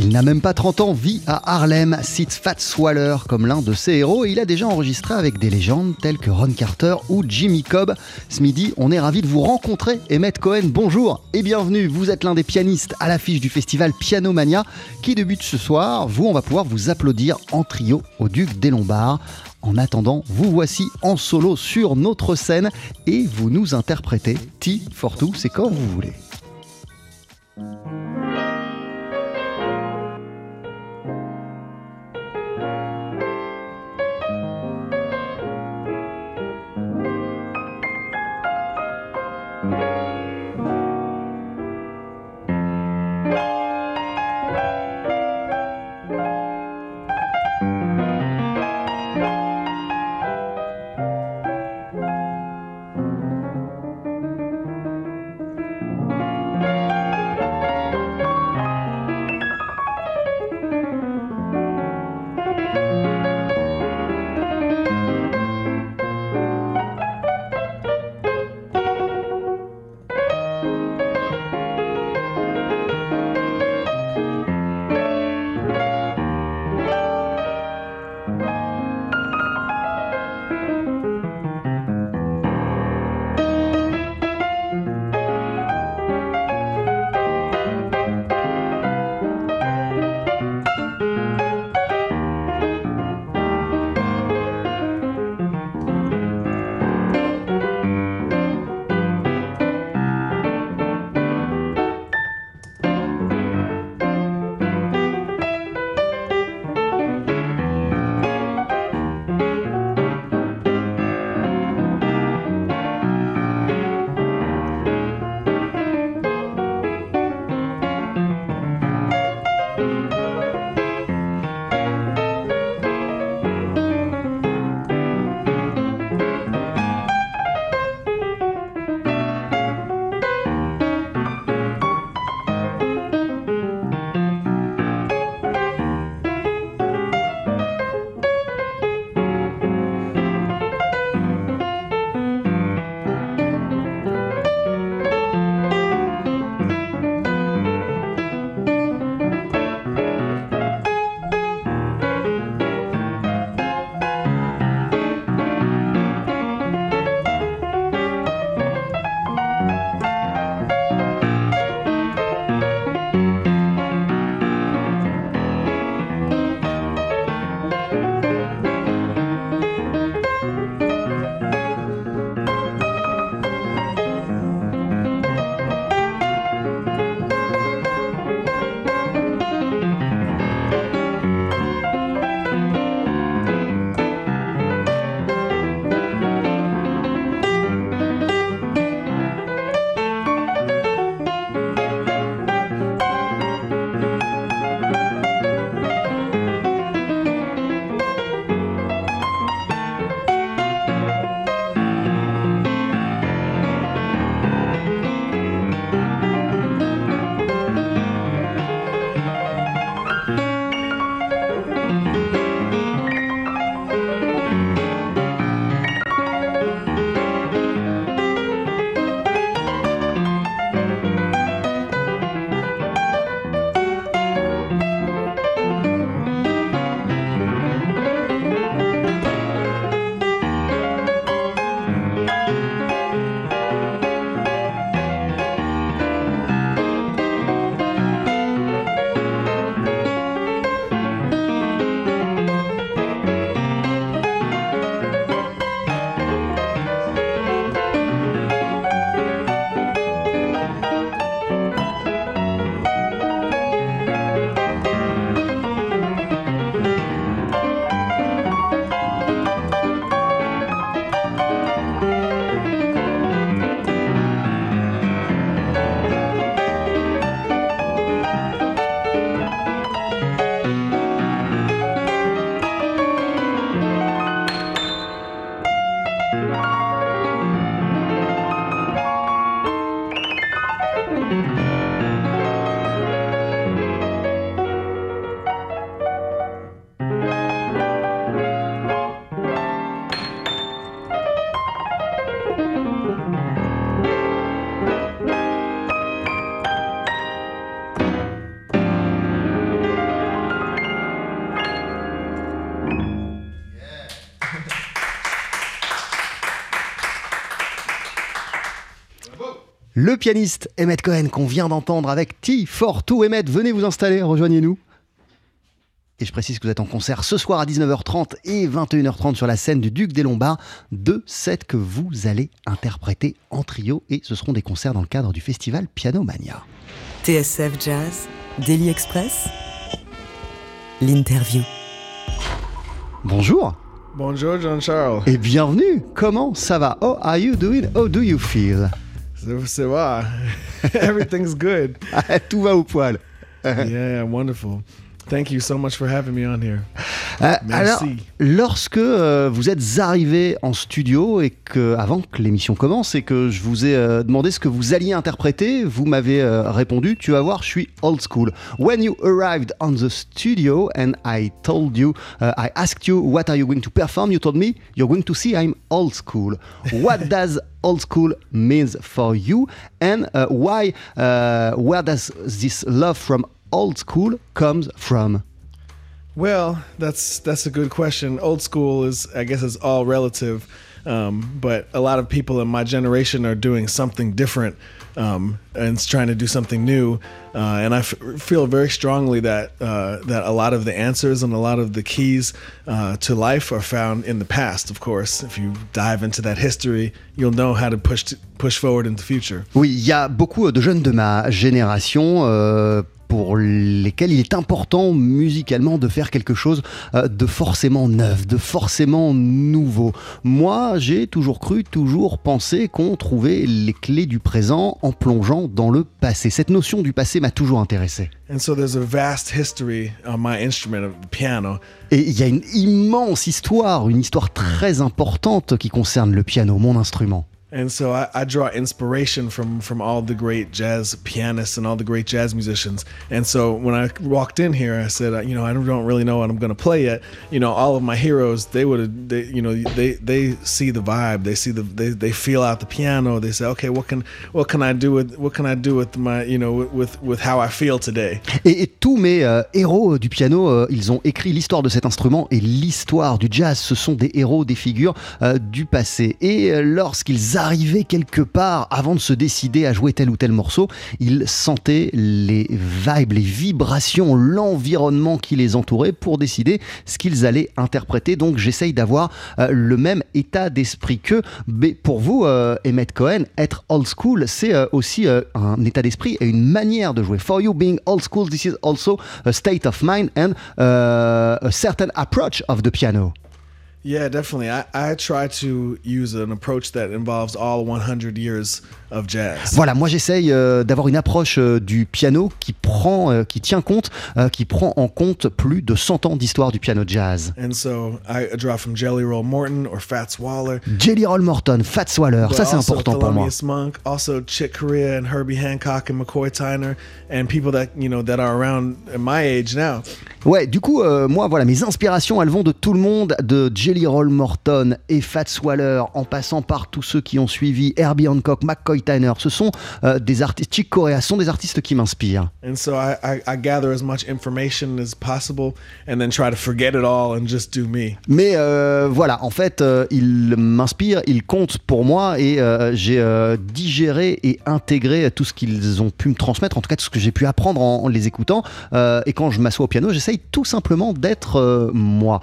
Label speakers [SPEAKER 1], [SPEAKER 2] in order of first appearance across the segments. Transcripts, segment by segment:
[SPEAKER 1] Il n'a même pas 30 ans, vit à Harlem, cite Fats Waller comme l'un de ses héros et il a déjà enregistré avec des légendes telles que Ron Carter ou Jimmy Cobb. Ce midi, on est ravi de vous rencontrer. Emmett Cohen, bonjour et bienvenue. Vous êtes l'un des pianistes à l'affiche du festival Piano Mania qui débute ce soir. Vous, on va pouvoir vous applaudir en trio au Duc des Lombards. En attendant, vous voici en solo sur notre scène et vous nous interprétez T for Two, c'est quand vous voulez. Le pianiste Emmett Cohen qu'on vient d'entendre avec T42. Emmett, venez vous installer, rejoignez-nous. Et je précise que vous êtes en concert ce soir à 19h30 et 21h30 sur la scène du Duc des Lombards. Deux sets que vous allez interpréter en trio et ce seront des concerts dans le cadre du festival Piano Mania.
[SPEAKER 2] TSF Jazz, Daily Express, l'interview.
[SPEAKER 1] Bonjour
[SPEAKER 3] Bonjour Jean-Charles.
[SPEAKER 1] et bienvenue. Comment ça va? How are you doing? How do you feel?
[SPEAKER 3] Ça va. Everything's good.
[SPEAKER 1] Tout va au poil.
[SPEAKER 3] yeah, wonderful. Thank you so much for having me on here.
[SPEAKER 1] Euh, alors, lorsque euh, vous êtes arrivé en studio et que, avant que l'émission commence et que je vous ai euh, demandé ce que vous alliez interpréter, vous m'avez euh, répondu, tu vas voir, je suis old school. When you arrived on the studio and I told you, uh, I asked you, what are you going to perform? You told me, you're going to see I'm old school. What does old school means for you? And uh, why, uh, where does this love from old school comes from?
[SPEAKER 3] Well, that's that's a good question. Old school is, I guess, is all relative, um, but a lot of people in my generation are doing something different um, and trying to do something new. Uh, and I f- feel very strongly that uh, that a lot of the answers and a lot of the keys uh, to life are found in the past. Of course, if you dive into that history, you'll know how to push push forward in the future.
[SPEAKER 1] Oui, il y a beaucoup de jeunes de ma génération euh, pour lesquels il est important musicalement de faire quelque chose euh, de forcément neuf, de forcément nouveau. Moi, j'ai toujours cru, toujours pensé qu'on trouvait les clés du présent en plongeant dans le passé. Cette notion du passé m'a toujours intéressé.
[SPEAKER 3] And so there's a vast history on my instrument of the piano.
[SPEAKER 1] Et il y a une immense histoire, une histoire très importante qui concerne le piano, mon instrument.
[SPEAKER 3] And so I, I draw inspiration from from all the great jazz pianists and all the great jazz musicians. And so when I walked in here, I said, you know, I don't really know what I'm going to play yet. You know, all of my heroes, they would they, you know, they they see the vibe, they see the, they, they feel out the piano. They say, okay, what can what can I do with what can I do with my, you know, with with how I feel today?
[SPEAKER 1] Et, et tous mes euh, héros du piano, euh, ils ont écrit l'histoire de cet instrument et l'histoire du jazz. Ce sont des héros, des figures euh, du passé. Et euh, lorsqu'ils arrivaient quelque part, avant de se décider à jouer tel ou tel morceau, ils sentaient les vibes, les vibrations, l'environnement qui les entourait pour décider ce qu'ils allaient interpréter. Donc j'essaye d'avoir euh, le même état d'esprit que mais pour vous, euh, Emmett Cohen, être old school, c'est euh, aussi un état d'esprit et une manière de jouer. For you being old school, this is also a state of mind and a certain approach of the piano.
[SPEAKER 3] Yeah, definitely. I, I try to use an approach that involves all 100 years of jazz.
[SPEAKER 1] Voilà, moi j'essaye euh, d'avoir une approche euh, du piano qui prend, euh, qui tient compte, qui prend en compte plus de 100 ans d'histoire du piano jazz.
[SPEAKER 3] And so I draw from Jelly Roll Morton or Fats Waller.
[SPEAKER 1] Jelly Roll Morton, Fats Waller,
[SPEAKER 3] but
[SPEAKER 1] ça c'est important pour moi.
[SPEAKER 3] Monk, also Chick Corea and Herbie Hancock and McCoy Tyner, and people that you know that are around my age now.
[SPEAKER 1] Ouais, du coup, moi, voilà, mes inspirations, elles vont de tout le monde, de Jelly Roll Morton et Fats Waller, en passant par tous ceux qui ont suivi Herbie Hancock, McCoy Tyner. Ce sont euh, des artistes, Chick Corea, sont des artistes qui m'inspirent.
[SPEAKER 3] And so I, I, I gather as much information as possible, and then try to forget it all and just do me.
[SPEAKER 1] Mais euh, voilà, en fait, euh, ils m'inspirent, ils comptent pour moi et euh, j'ai digéré et intégré tout ce qu'ils ont pu me transmettre, en tout cas tout ce que j'ai pu apprendre en, en les écoutant. Et quand je m'assois au piano, j'essaye tout simplement d'être moi.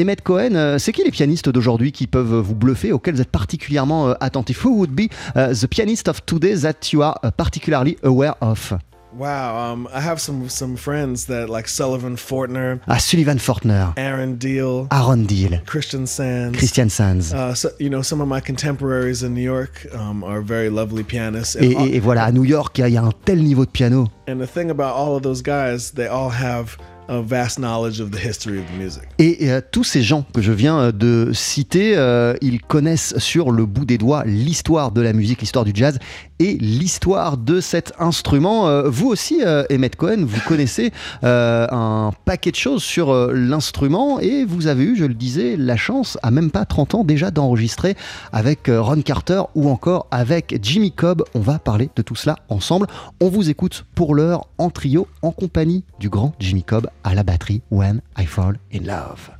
[SPEAKER 1] Emmett Cohen, euh, c'est qui les pianistes d'aujourd'hui qui peuvent vous bluffer, auxquels vous êtes particulièrement euh, attentif? Who would be uh, the pianist of today that you are uh, particularly aware of?
[SPEAKER 3] Wow, um, I have some some friends that like Sullivan Fortner,
[SPEAKER 1] Ah, Sullivan Fortner,
[SPEAKER 3] Aaron Deal,
[SPEAKER 1] Aaron Deal,
[SPEAKER 3] Christian Sands.
[SPEAKER 1] Christian Sands.
[SPEAKER 3] Uh, so, you know, some of my contemporaries in New York um, are very lovely pianists.
[SPEAKER 1] Et, et- et voilà, à New York, il y y, a un tel niveau de piano.
[SPEAKER 3] and the thing about all of those guys, they all have a vast knowledge of the history of the music.
[SPEAKER 1] Et tous ces gens que je viens euh, de citer, euh, ils connaissent sur le bout des doigts l'histoire de la musique, l'histoire du jazz et l'histoire de cet instrument. Euh, vous aussi, Emmett Cohen, vous connaissez un paquet de choses sur l'instrument et vous avez eu, je le disais, la chance, à même pas 30 ans déjà, d'enregistrer avec Ron Carter ou encore avec Jimmy Cobb. On va parler de tout cela ensemble. On vous écoute pour l'heure en trio, en compagnie du grand Jimmy Cobb à la batterie When I Fall in Love.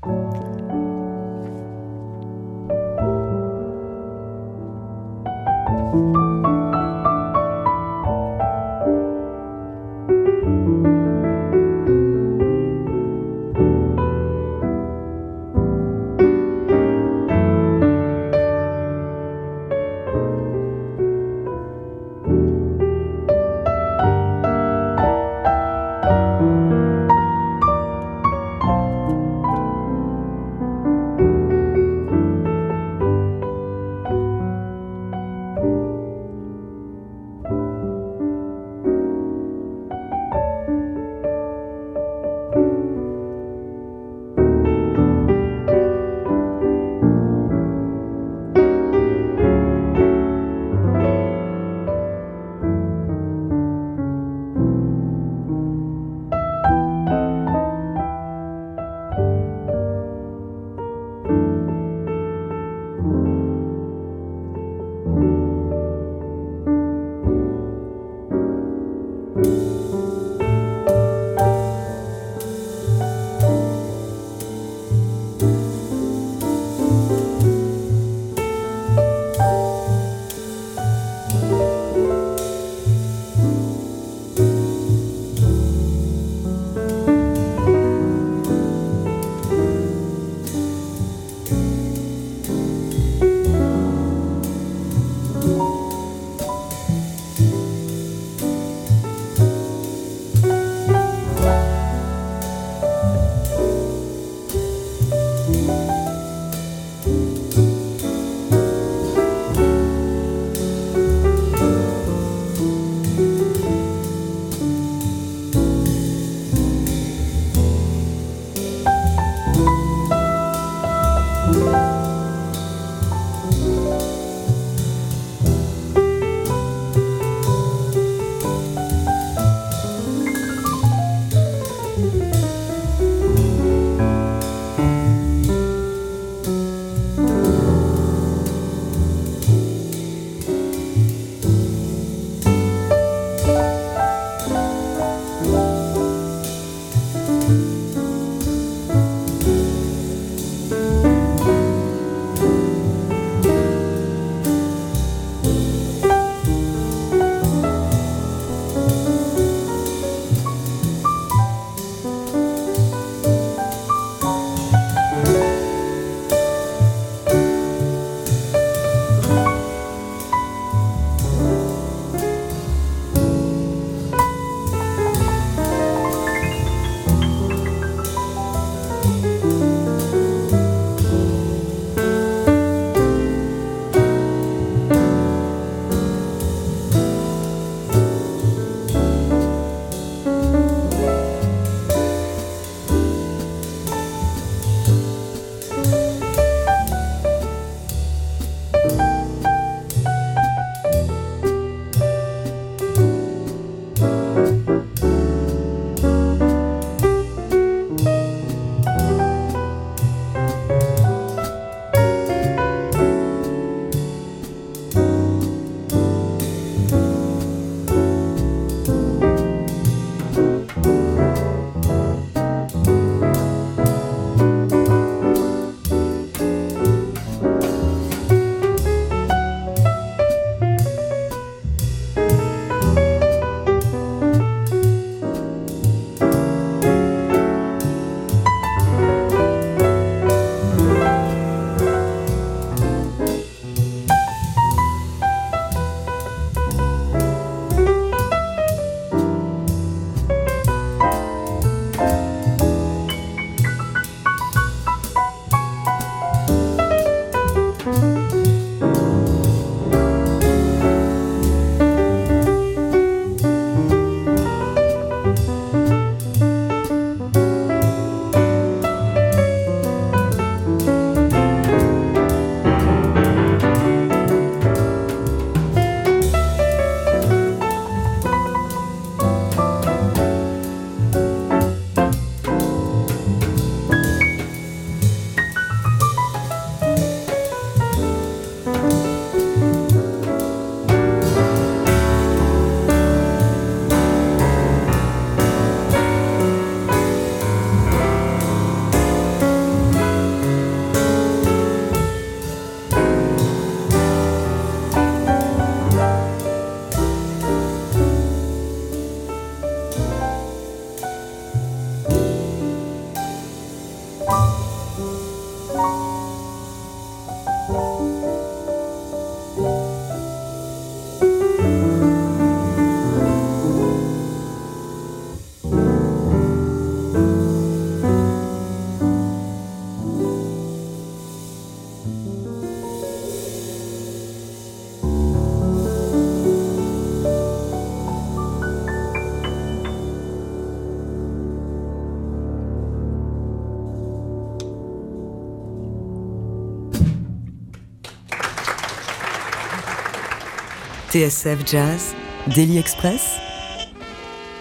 [SPEAKER 2] TSF Jazz, Daily Express,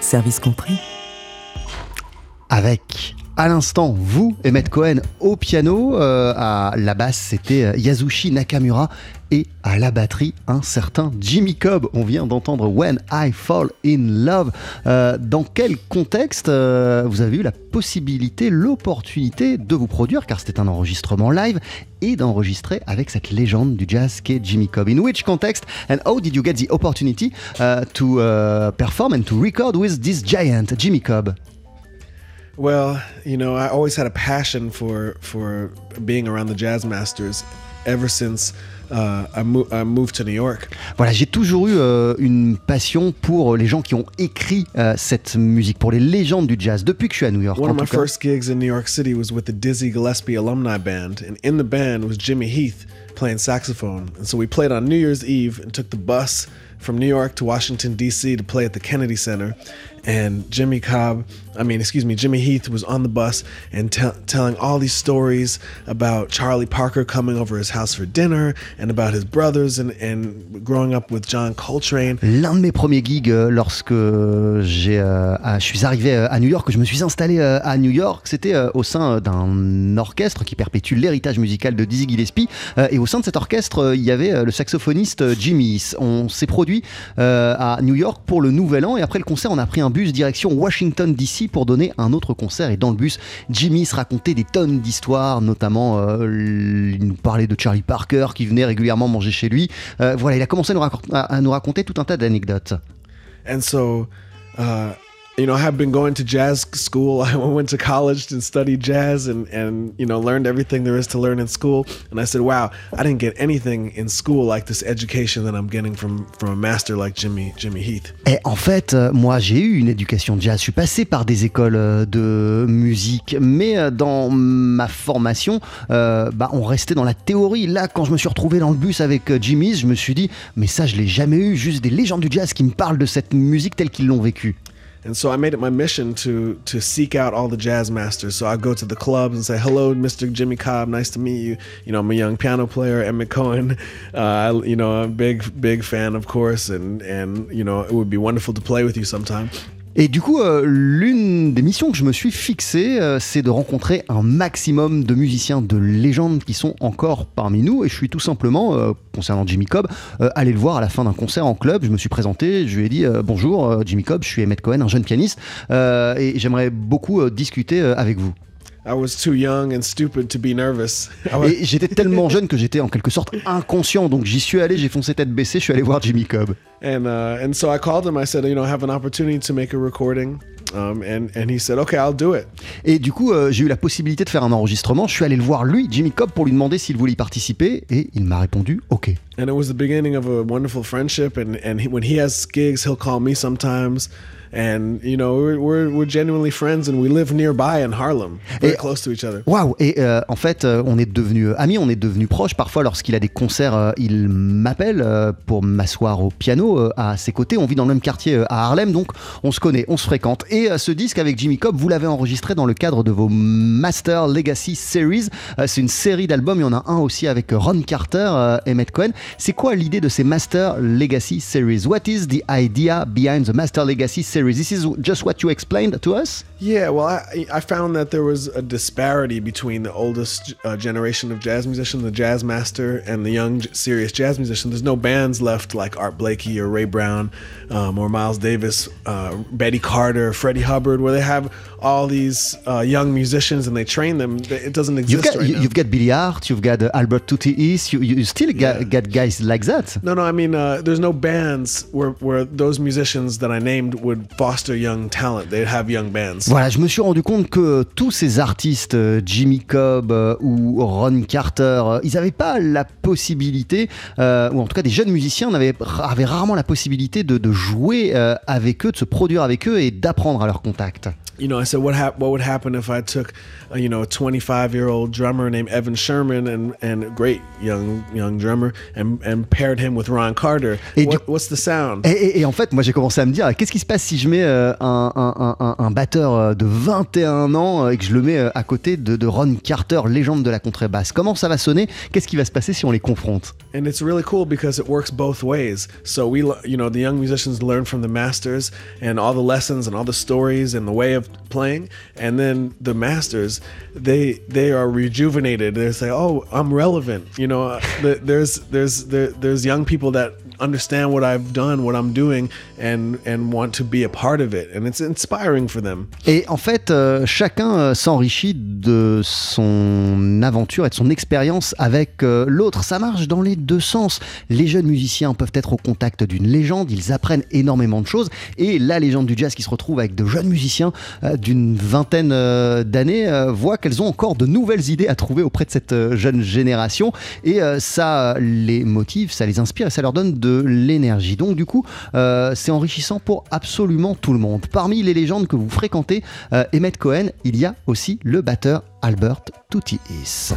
[SPEAKER 2] service compris.
[SPEAKER 1] Avec à l'instant, vous, Emmett Cohen, au piano, euh, à la basse, c'était euh, Yasushi Nakamura, et à la batterie, un certain Jimmy Cobb. On vient d'entendre When I Fall in Love. Euh, dans quel contexte vous avez eu la possibilité, l'opportunité de vous produire, car c'était un enregistrement live, et d'enregistrer avec cette légende du jazz qu'est Jimmy Cobb? In which context and how did you get the opportunity to perform and to record with this giant, Jimmy Cobb?
[SPEAKER 3] Well, you know, I always had a passion for for being around the jazz masters ever since uh, I, mo I, moved to New York.
[SPEAKER 1] Voilà, j'ai toujours eu euh, une passion pour les gens qui ont écrit euh, cette musique, pour les légendes du jazz depuis que je suis à New York.
[SPEAKER 3] One of my cas. first gigs in New York City was with the Dizzy Gillespie Alumni Band, and in the band was Jimmy Heath playing saxophone. And so we played on New Year's Eve and took the bus from New York to Washington D.C. to play at the Kennedy Center. And Jimmy Cobb, I mean, excuse me, Jimmy Heath was on the bus and te- telling all these stories about Charlie Parker coming over his house for dinner and about his brothers and, and growing up with John Coltrane.
[SPEAKER 1] L'un de mes premiers gigs euh, lorsque j'ai, euh, je suis arrivé euh, à New York, je me suis installé à New York, c'était au sein d'un orchestre qui perpétue l'héritage musical de Dizzy Gillespie. Et au sein de cet orchestre, il y avait le saxophoniste Jimmy. On s'est produit à New York pour le Nouvel An et après le concert, on a pris un bus direction Washington DC pour donner un autre concert. Et dans le bus, Jimmy se racontait des tonnes d'histoires, notamment euh, il nous parlait de Charlie Parker qui venait régulièrement manger chez lui. Euh, voilà, il a commencé à nous raconter tout un tas d'anecdotes.
[SPEAKER 3] And so, uh, you know, have been going to jazz school. I went to college and studied jazz and, and, you know, learned everything there is to learn in school. And I said, wow, I didn't get anything in school like this education that I'm getting from, from a master like Jimmy, Jimmy Heath.
[SPEAKER 1] Et en fait, euh, moi j'ai eu une éducation jazz, je suis passé par des écoles euh, de musique, mais euh, dans ma formation, euh, bah, on restait dans la théorie. Là, quand je me suis retrouvé dans le bus avec Jimmy's, je me suis dit, mais ça je l'ai jamais eu, juste des légendes du jazz qui me parlent de cette musique telle qu'ils l'ont vécue.
[SPEAKER 3] And so I made it my mission to to seek out all the jazz masters. So I go to the clubs and say, "Hello, Mr. Jimmy Cobb. Nice to meet you. You know, I'm a young piano player, Emmett Cohen. Uh, you know, I'm a big big fan, of course, and and you know, it would be wonderful to play with you sometime."
[SPEAKER 1] Et du coup, euh, l'une des missions que je me suis fixée, euh, c'est de rencontrer un maximum de musiciens de légende qui sont encore parmi nous. Et je suis tout simplement, euh, concernant Jimmy Cobb, allé le voir à la fin d'un concert en club. Je me suis présenté, je lui ai dit bonjour, Jimmy Cobb, je suis Emmett Cohen, un jeune pianiste, et j'aimerais beaucoup discuter avec vous.
[SPEAKER 3] I was too young and stupid to be nervous. Was-
[SPEAKER 1] Et j'étais tellement jeune que j'étais en quelque sorte inconscient, donc j'y suis allé, j'ai foncé tête baissée, je suis allé voir Jimmy Cobb.
[SPEAKER 3] and uh, and so I called him. I said, you know, I have an opportunity to make a recording. Um, and and he said, okay, I'll do it.
[SPEAKER 1] Et du coup, euh, j'ai eu la possibilité de faire un enregistrement. Je suis allé le voir, lui, Jimmy Cobb, pour lui demander s'il voulait y participer. Et il m'a répondu OK.
[SPEAKER 3] And it was the beginning of a wonderful friendship. And and he, when he has gigs, he'll call me sometimes. And you know, we're, we're we're genuinely friends, and we live nearby in Harlem, very
[SPEAKER 1] Et-
[SPEAKER 3] close to each other.
[SPEAKER 1] Waouh Et euh, en fait, euh, on est devenus amis, on est devenus proches. Parfois, lorsqu'il a des concerts, euh, il m'appelle euh, pour m'asseoir au piano euh, à ses côtés. On vit dans le même quartier euh, à Harlem, donc on se connaît, on se fréquente. Et euh, ce disque avec Jimmy Cobb, vous l'avez enregistré dans le cadre de vos Master Legacy Series. Euh, C'est une série d'albums. Il y en a un aussi avec Ron Carter euh, et Matt Cohen. C'est quoi l'idée de ces Master Legacy Series? What is the idea behind the Master Legacy Series? This is just what you explained to us.
[SPEAKER 3] Yeah, well, I, I found that there was a disparity between the oldest uh, generation of jazz musicians, the jazz master, and the young, serious jazz musician. There's no bands left like Art Blakey or Ray Brown um, or Miles Davis, uh, Betty Carter, Freddie Hubbard, where they have all these uh, young musicians and they train them. It doesn't
[SPEAKER 1] You've
[SPEAKER 3] exist
[SPEAKER 1] got,
[SPEAKER 3] right
[SPEAKER 1] you-
[SPEAKER 3] now.
[SPEAKER 1] you've got Billy Hart, you've got uh, Albert Tutti East, you, you still got,
[SPEAKER 3] Yeah.
[SPEAKER 1] got guys like that.
[SPEAKER 3] no, no, I mean, uh, there's no bands where, where those musicians that I named would foster young talent. They'd have young bands.
[SPEAKER 1] Voilà, je me suis rendu compte que tous ces artistes, euh, Jimmy Cobb euh, ou Ron Carter, euh, ils n'avaient pas la possibilité, euh, ou en tout cas des jeunes musiciens n'avaient avaient rarement la possibilité de, de jouer avec eux, de se produire avec eux et d'apprendre à leur contact.
[SPEAKER 3] You know, I said, what hap- what would happen if I took, uh, you know, a 25 year old drummer named Evan Sherman and and a great young young drummer and and paired him with Ron Carter?
[SPEAKER 1] Et
[SPEAKER 3] What,
[SPEAKER 1] du-
[SPEAKER 3] what's the sound?
[SPEAKER 1] Et, et- et en fait, moi j'ai commencé à me dire, qu'est-ce qui se passe si je mets euh, un, un- un- un batteur euh, de 21 ans euh, et que je le mets euh, à côté de, de Ron Carter, légende de la contrebasse? Comment ça va sonner? Qu'est-ce qui va se passer si on les confronte?
[SPEAKER 3] And it's really cool because it works both ways. So we, you know, the young musicians learn from the masters and all the lessons and all the stories and the way of playing, and then the masters, they they are rejuvenated. They say, "Oh, I'm relevant." You know, uh, the, there's there's there, there's young people that understand what I've done, what I'm doing, and and want to be a part of it, and it's inspiring for them.
[SPEAKER 1] Et en fait, euh, chacun euh, s'enrichit de son aventure et de son expérience avec euh, l'autre. Ça marche dans les deux sens. Les jeunes musiciens peuvent être au contact d'une légende, ils apprennent énormément de choses. Et la légende du jazz qui se retrouve avec de jeunes musiciens d'une vingtaine euh, d'années euh, voit qu'elles ont encore de nouvelles idées à trouver auprès de cette euh, jeune génération. Et euh, ça les motive, ça les inspire et ça leur donne de l'énergie. Donc du coup, euh, c'est enrichissant pour absolument tout le monde. Parmi les légendes que vous fréquentez, euh, Emmett Cohen, il y a aussi le batteur Albert Tutti-Is.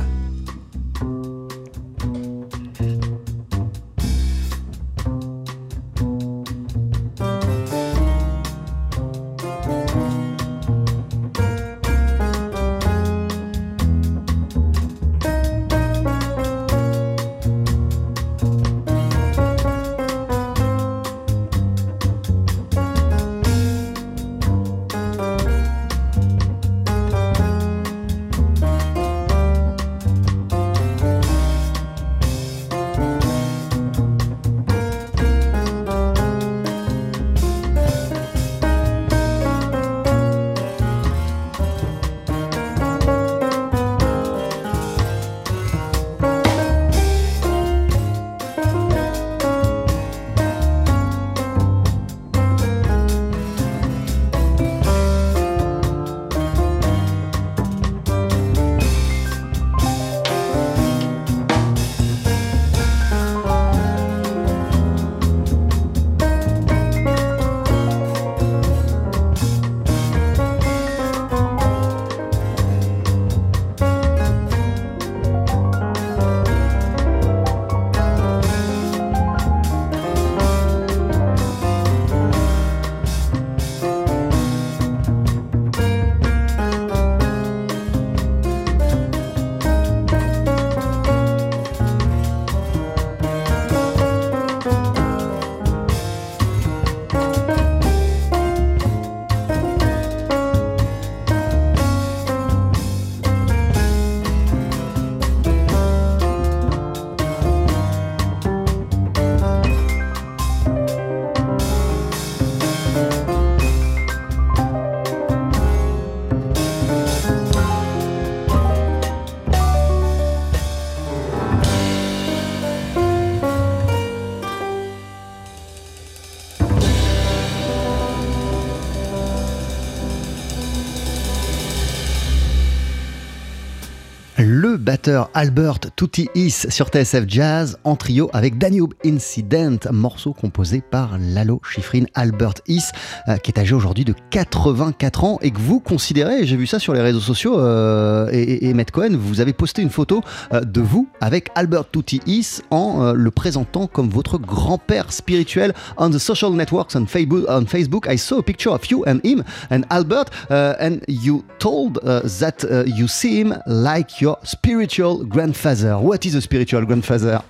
[SPEAKER 1] Albert Tutti Is sur TSF Jazz en trio avec Danube Incident, morceau composé par Lalo Schifrin Albert Is, euh, qui est âgé aujourd'hui de 84 ans et que vous considérez, j'ai vu ça sur les réseaux sociaux, euh, et, et, Cohen, vous avez posté une photo euh, de vous avec Albert Tutti Is en euh, le présentant comme votre grand-père spirituel on the social networks on Facebook. On Facebook, I saw a picture of you and him and Albert, uh, and you told uh, that uh, you see him like your spiritual grandfather. What is a spiritual grandfather?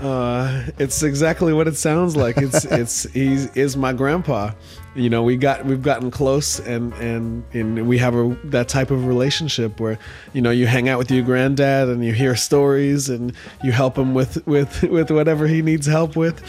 [SPEAKER 3] Uh, it's exactly what it sounds like. It's it's he is my grandpa. You know, we got we've gotten close, and and and we have a that type of relationship where you know you hang out with your granddad and you hear stories and you help him with with with whatever he needs help with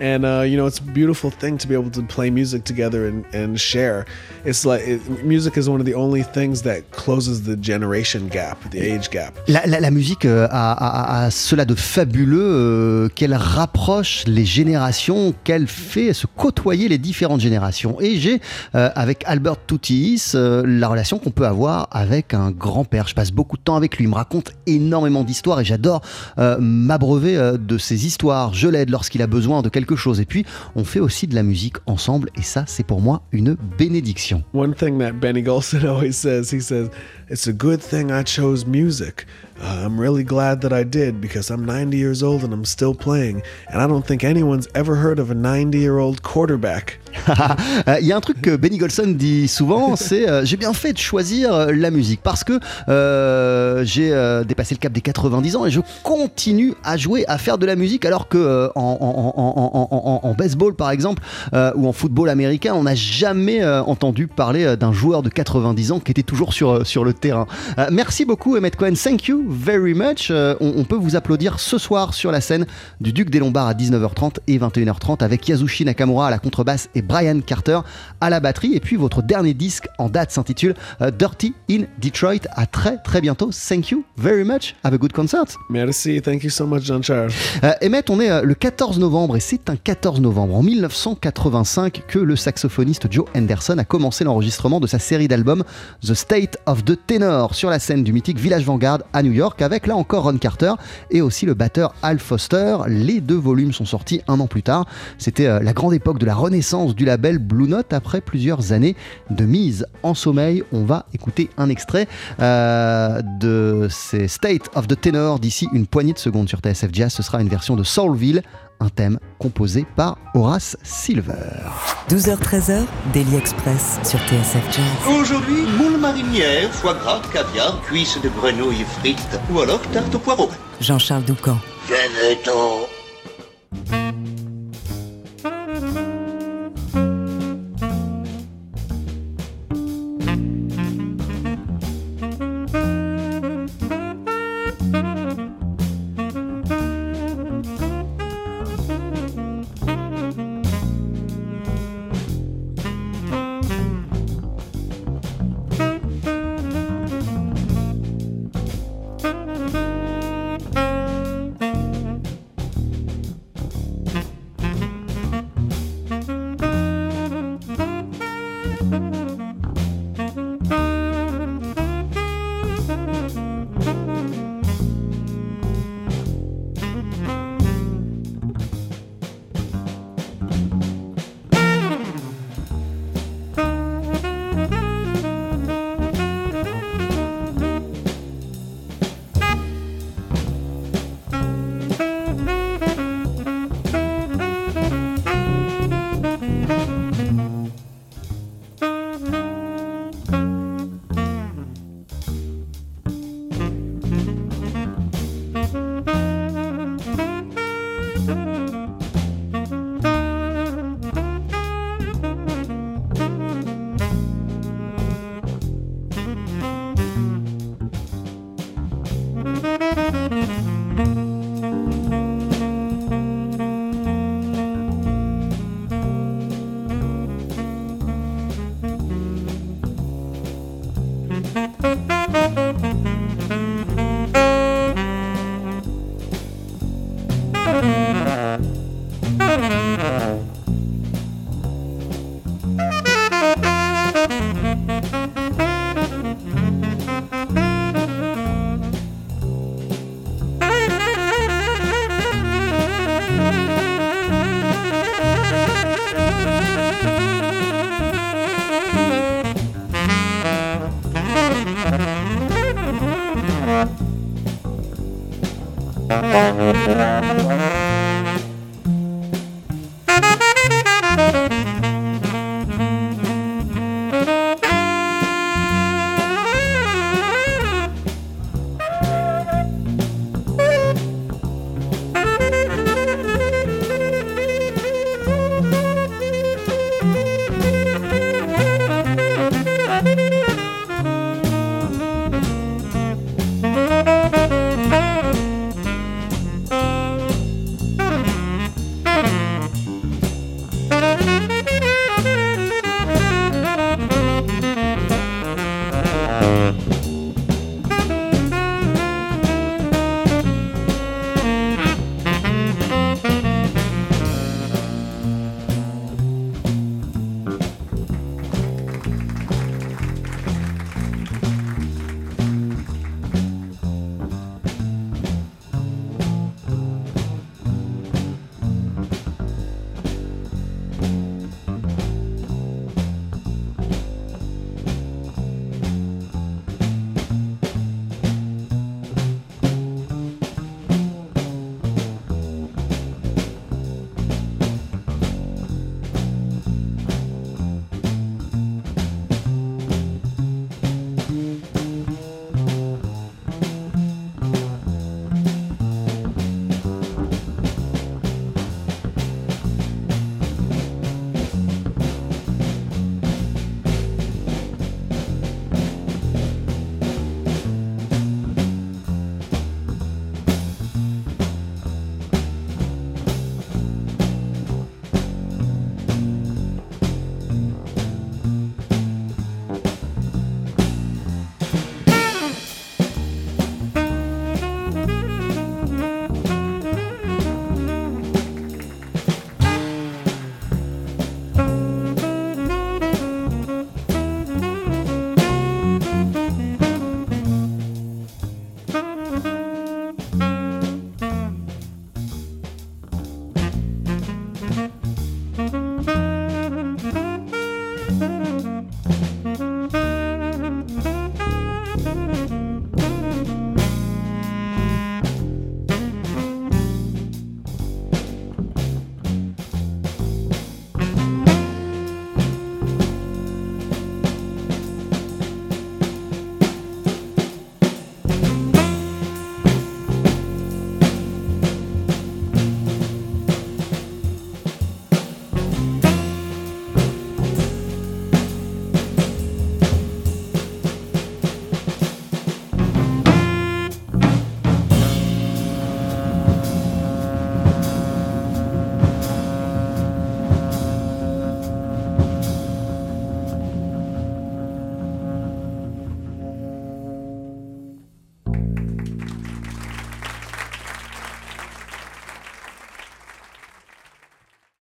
[SPEAKER 3] and uh, you know it's a beautiful thing to be able to play music together and, and share. It's like it, music is one of the only things that closes the generation gap the age gap.
[SPEAKER 1] La, la, la musique euh, a, a, a, cela de fabuleux euh, qu'elle rapproche les générations qu'elle fait se côtoyer les différentes générations. Et j'ai euh, avec Albert Toutis euh, la relation qu'on peut avoir avec un grand-père. Je passe beaucoup de temps avec lui il me raconte énormément d'histoires et j'adore euh, m'abreuver de ses histoires. Je l'aide lorsqu'il a besoin de quelque chose. Et puis, on fait aussi de la musique ensemble, et ça, c'est pour moi une bénédiction.
[SPEAKER 3] One thing that Benny Golson always says, he says, it's a good thing I chose music. Uh, I'm really glad that I did because I'm 90 years old and I'm still playing. And I don't think anyone's ever heard of a 90 year old quarterback.
[SPEAKER 1] Il y a un truc que Benny Golson dit souvent, c'est euh, j'ai bien fait de choisir euh, la musique parce que euh, j'ai euh, dépassé le cap des 90 ans et je continue à jouer, à faire de la musique alors que euh, en, en, en, en, baseball par exemple ou en football américain, on n'a jamais entendu parler d'un joueur de 90 ans qui était toujours sur, sur le terrain. merci beaucoup Emmett Cohen, thank you very much. On, on, peut vous applaudir ce soir sur la scène du Duc des Lombards à 19h30 et 21h30 avec Yasushi Nakamura à la contrebasse et Brian Carter à la batterie. Et puis votre dernier disque en date s'intitule uh, Dirty in Detroit. À très très bientôt. Thank you very much. Have a good concert.
[SPEAKER 3] Merci. Thank you so much, Jean-Charles.
[SPEAKER 1] Euh, Emmett, on est euh, le 14 novembre et c'est un 14 novembre en 1985 que le saxophoniste Joe Henderson a commencé l'enregistrement de sa série d'albums The State of the Tenor sur la scène du mythique Village Vanguard à New York avec là encore Ron Carter et aussi le batteur Al Foster. Les deux volumes sont sortis un an plus tard. C'était euh, la grande époque de la renaissance du label Blue Note après plusieurs années de mise en sommeil. On va écouter un extrait euh, de ces State of the Tenor d'ici une poignée de secondes sur TSF Jazz. Ce sera une version de Soulville, un thème composé par Horace Silver.
[SPEAKER 2] 12h-13h, Daily Express sur TSF Jazz.
[SPEAKER 4] Aujourd'hui, moule marinière, foie gras, caviar, cuisses de grenouille frites ou alors tarte au poireau.
[SPEAKER 2] Jean-Charles Doucan.
[SPEAKER 4] Venez-t'en.